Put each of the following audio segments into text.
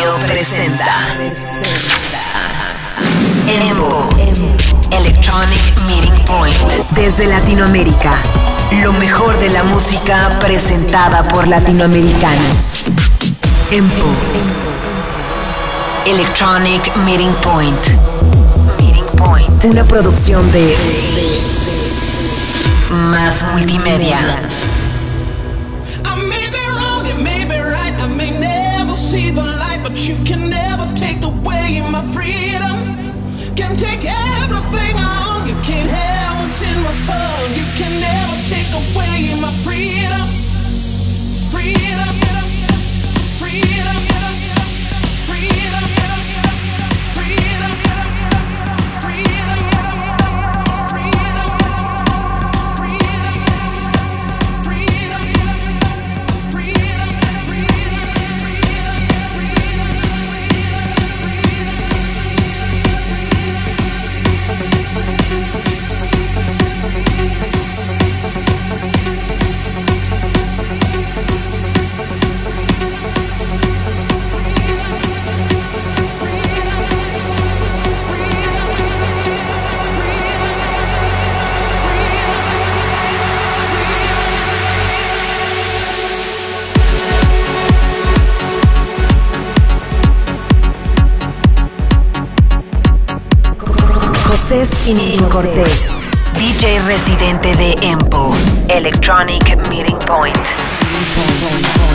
Radio presenta Embo Electronic Meeting Point desde Latinoamérica. Lo mejor de la música presentada por latinoamericanos. Empo Electronic Meeting Point. Una producción de Más Multimedia. See the light, but you can never take away my freedom. Can take everything on, you can't have what's in my soul. You can never take away my freedom. Freedom, freedom, Cortés, DJ residente de Empo, Electronic Meeting Point.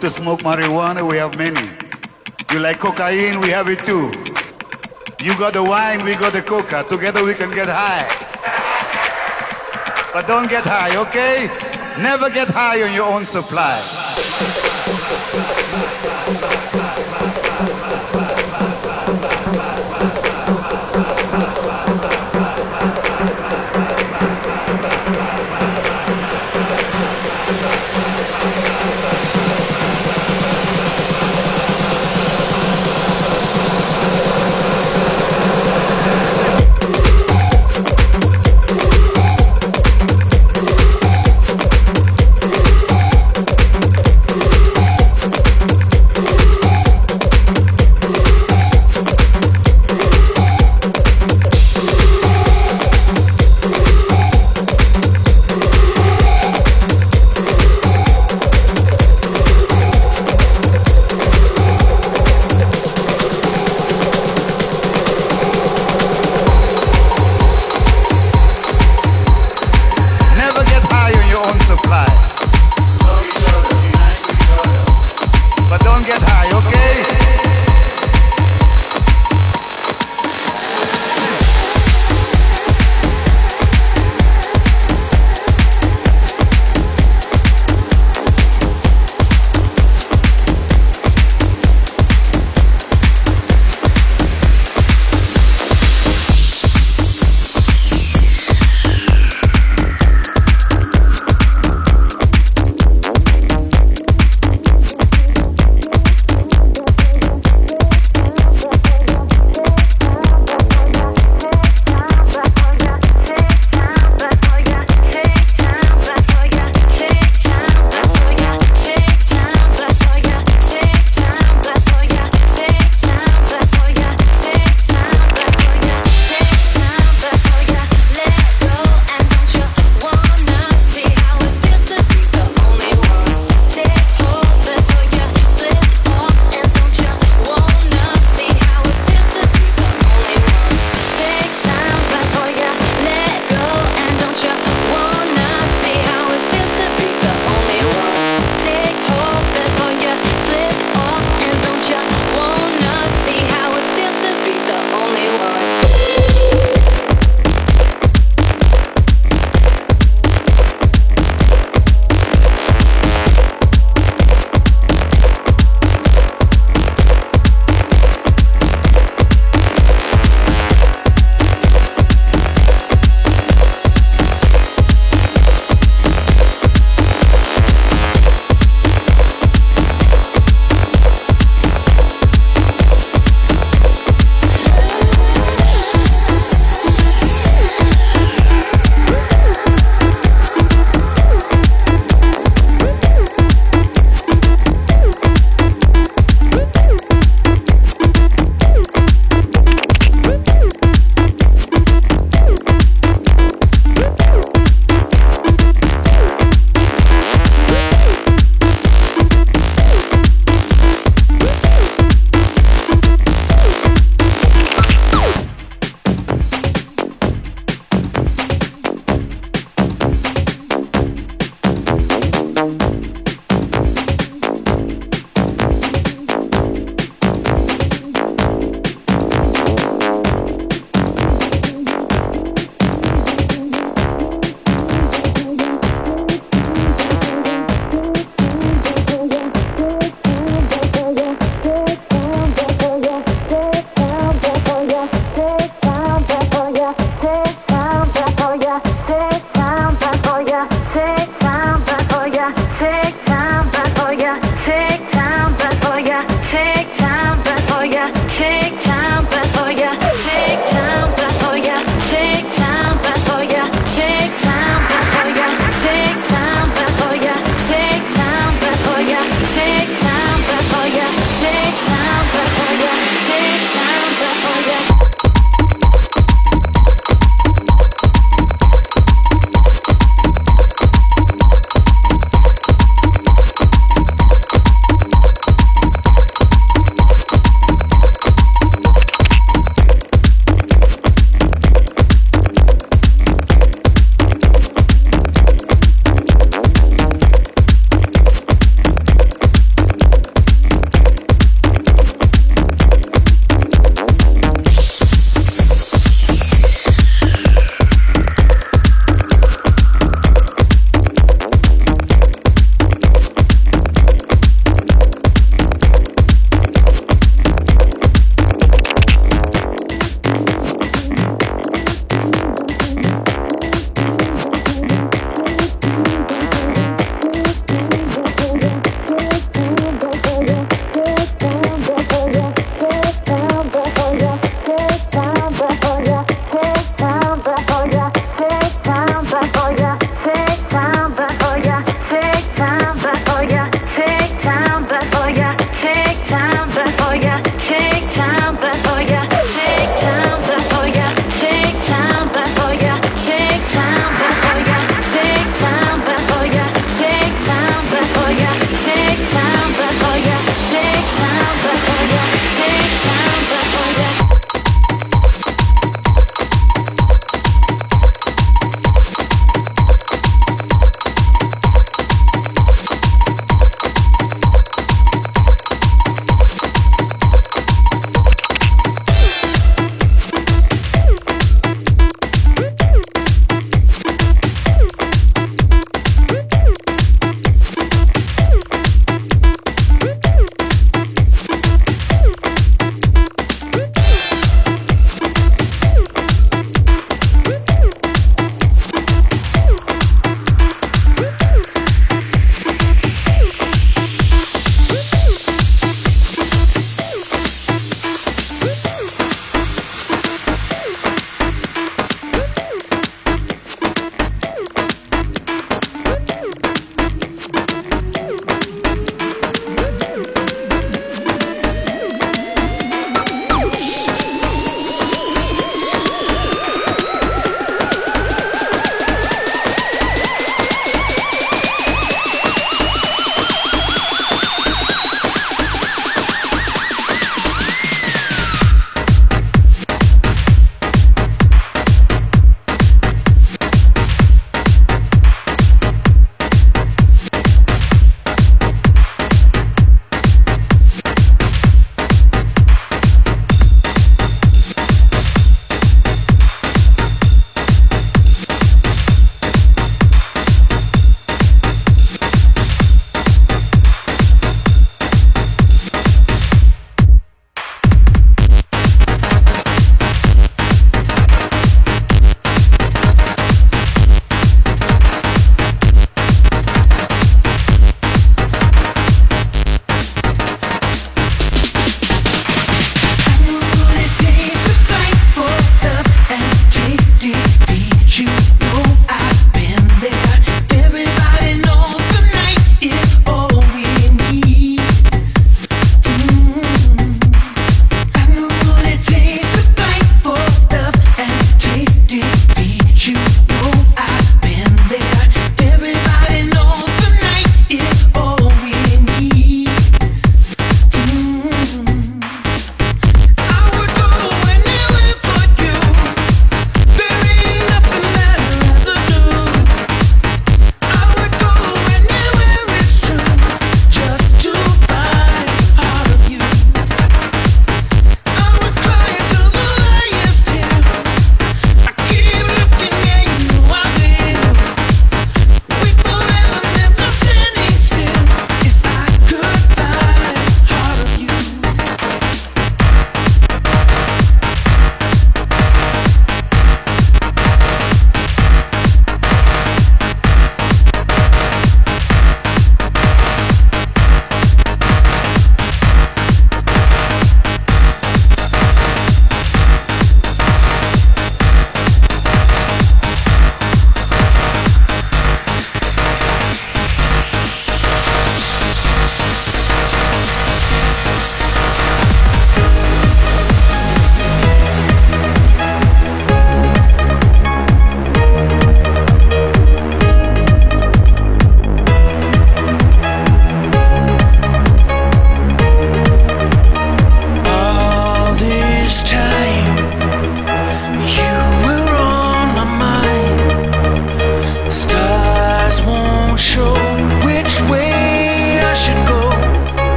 To smoke marijuana, we have many. You like cocaine, we have it too. You got the wine, we got the coca. Together we can get high. But don't get high, okay? Never get high on your own supply.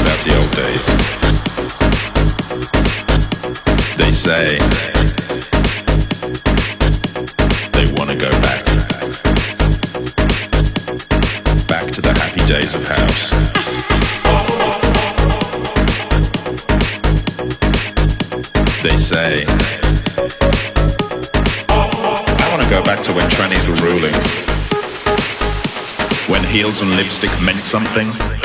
about the old days. They say they want to go back. Back to the happy days of house. They say I want to go back to when trannies were ruling. When heels and lipstick meant something.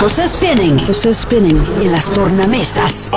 José Spinning. José Spinning. En las tornamesas.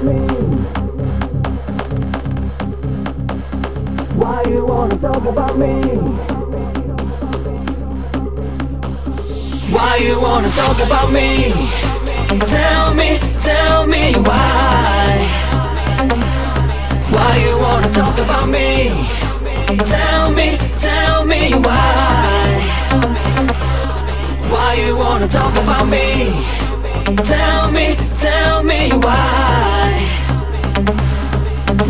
Why you wanna talk about me? Why you wanna talk about me? Tell me, tell me why. Why you wanna talk about me? Tell me, tell me why. Why you wanna talk about me? Tell me, tell me why.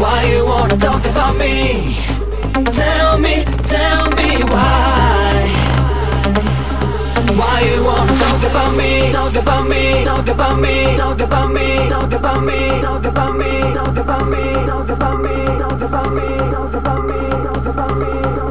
Why you wanna talk about me? Tell me, tell me why. Why you wanna talk about me? Talk about me, talk about me, talk about me, talk about me, talk about me, talk about me, talk about me, talk about me, talk about me, talk about me,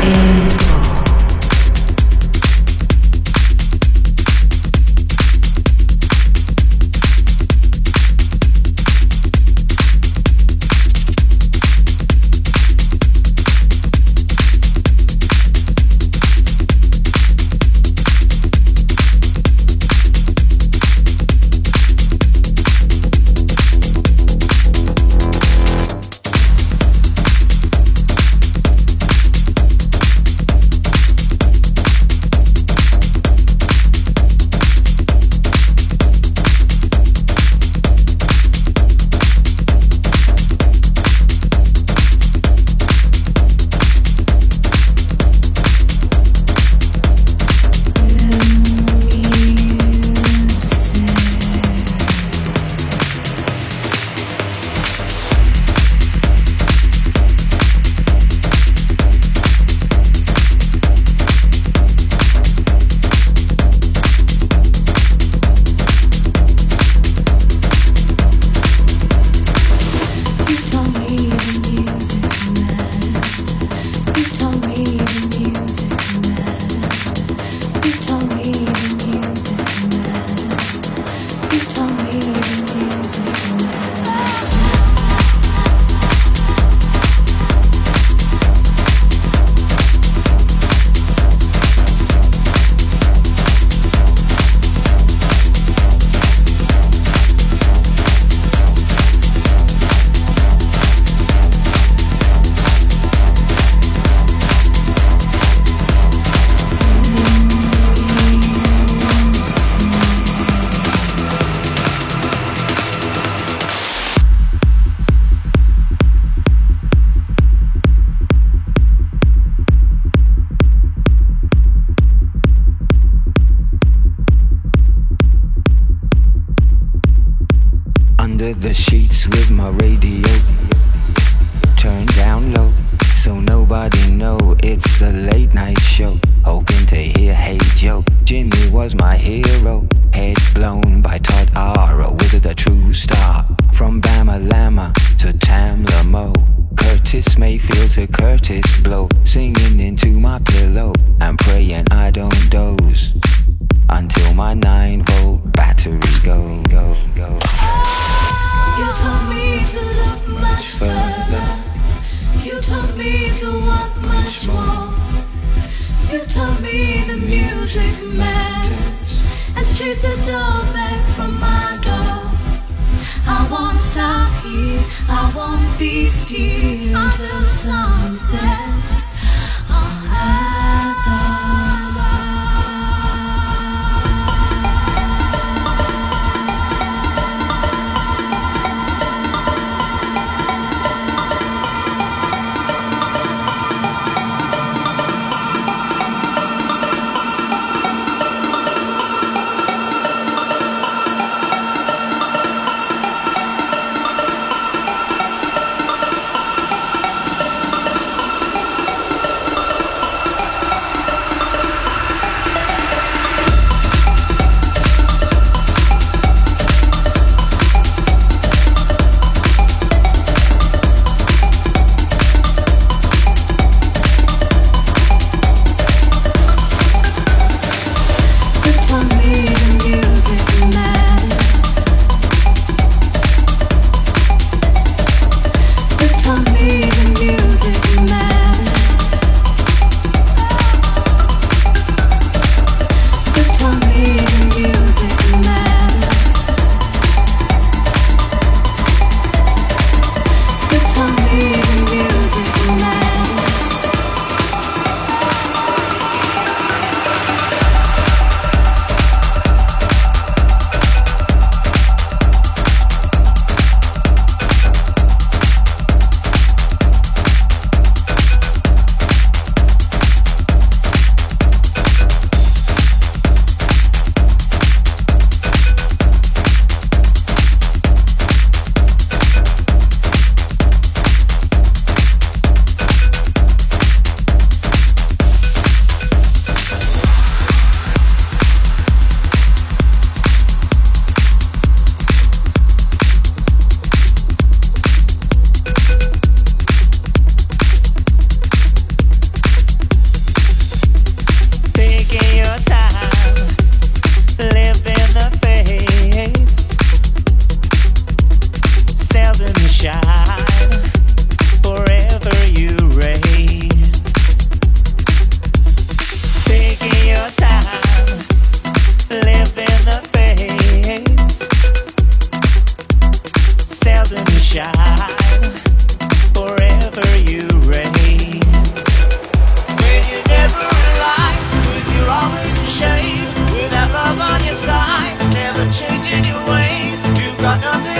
Point. the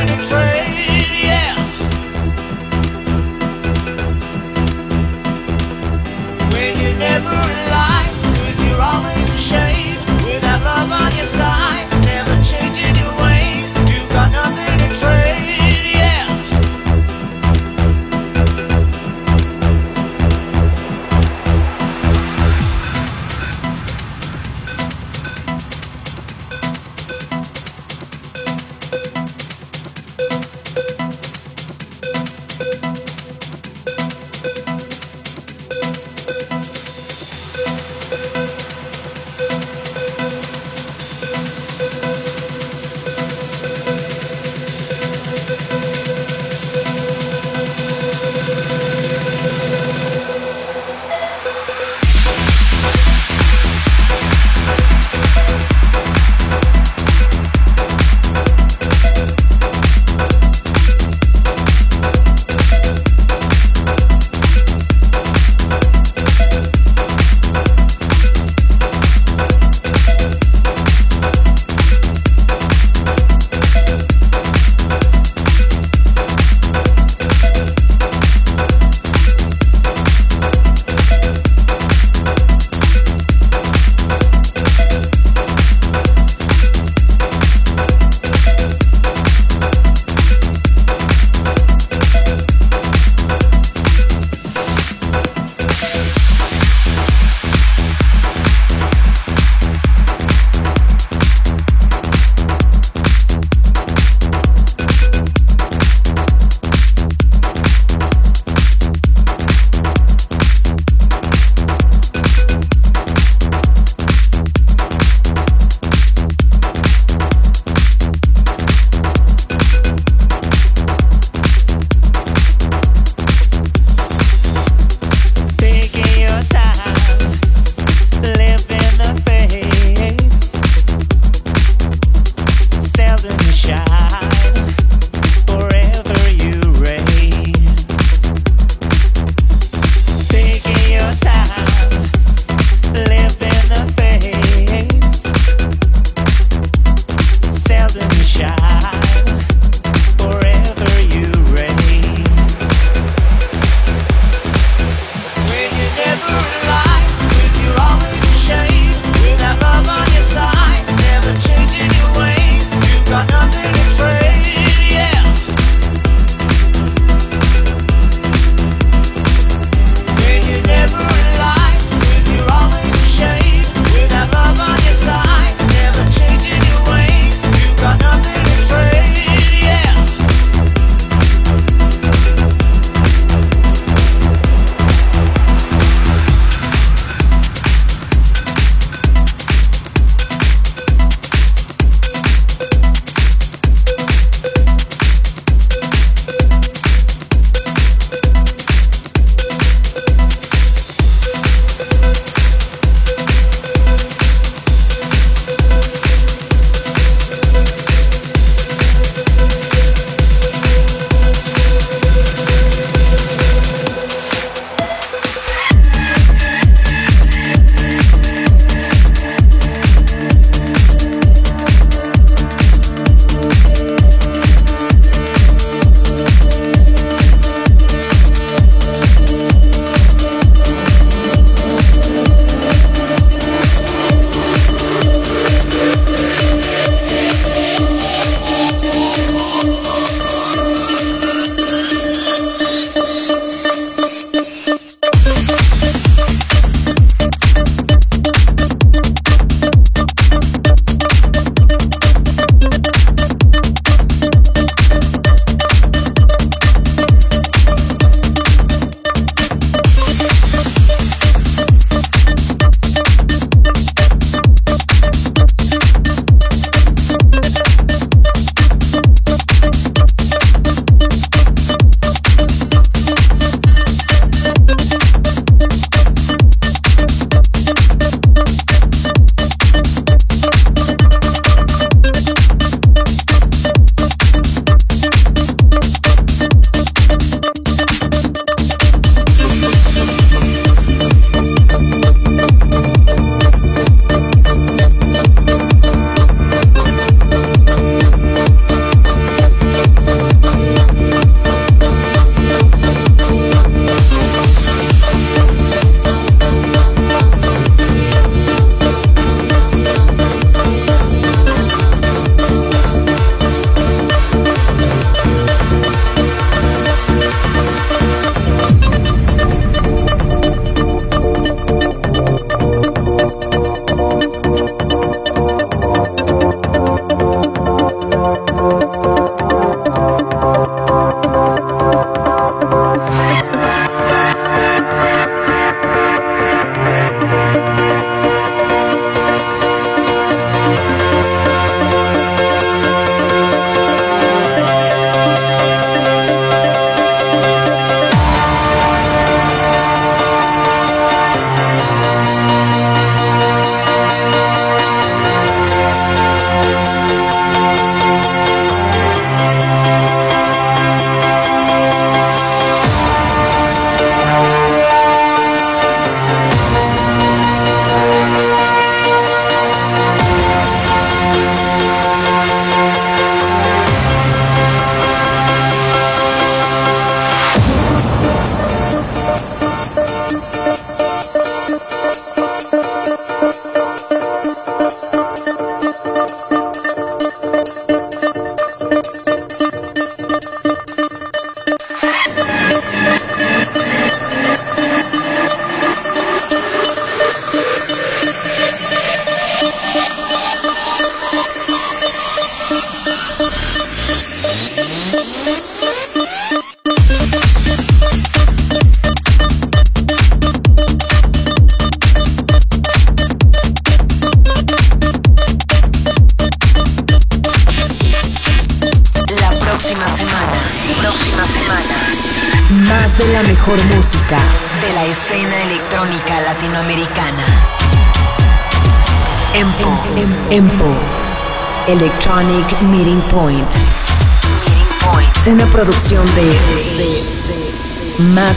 in a train.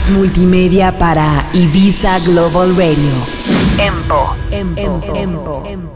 Más multimedia para Ibiza Global Radio. Empo, Empo, Empo, Empo.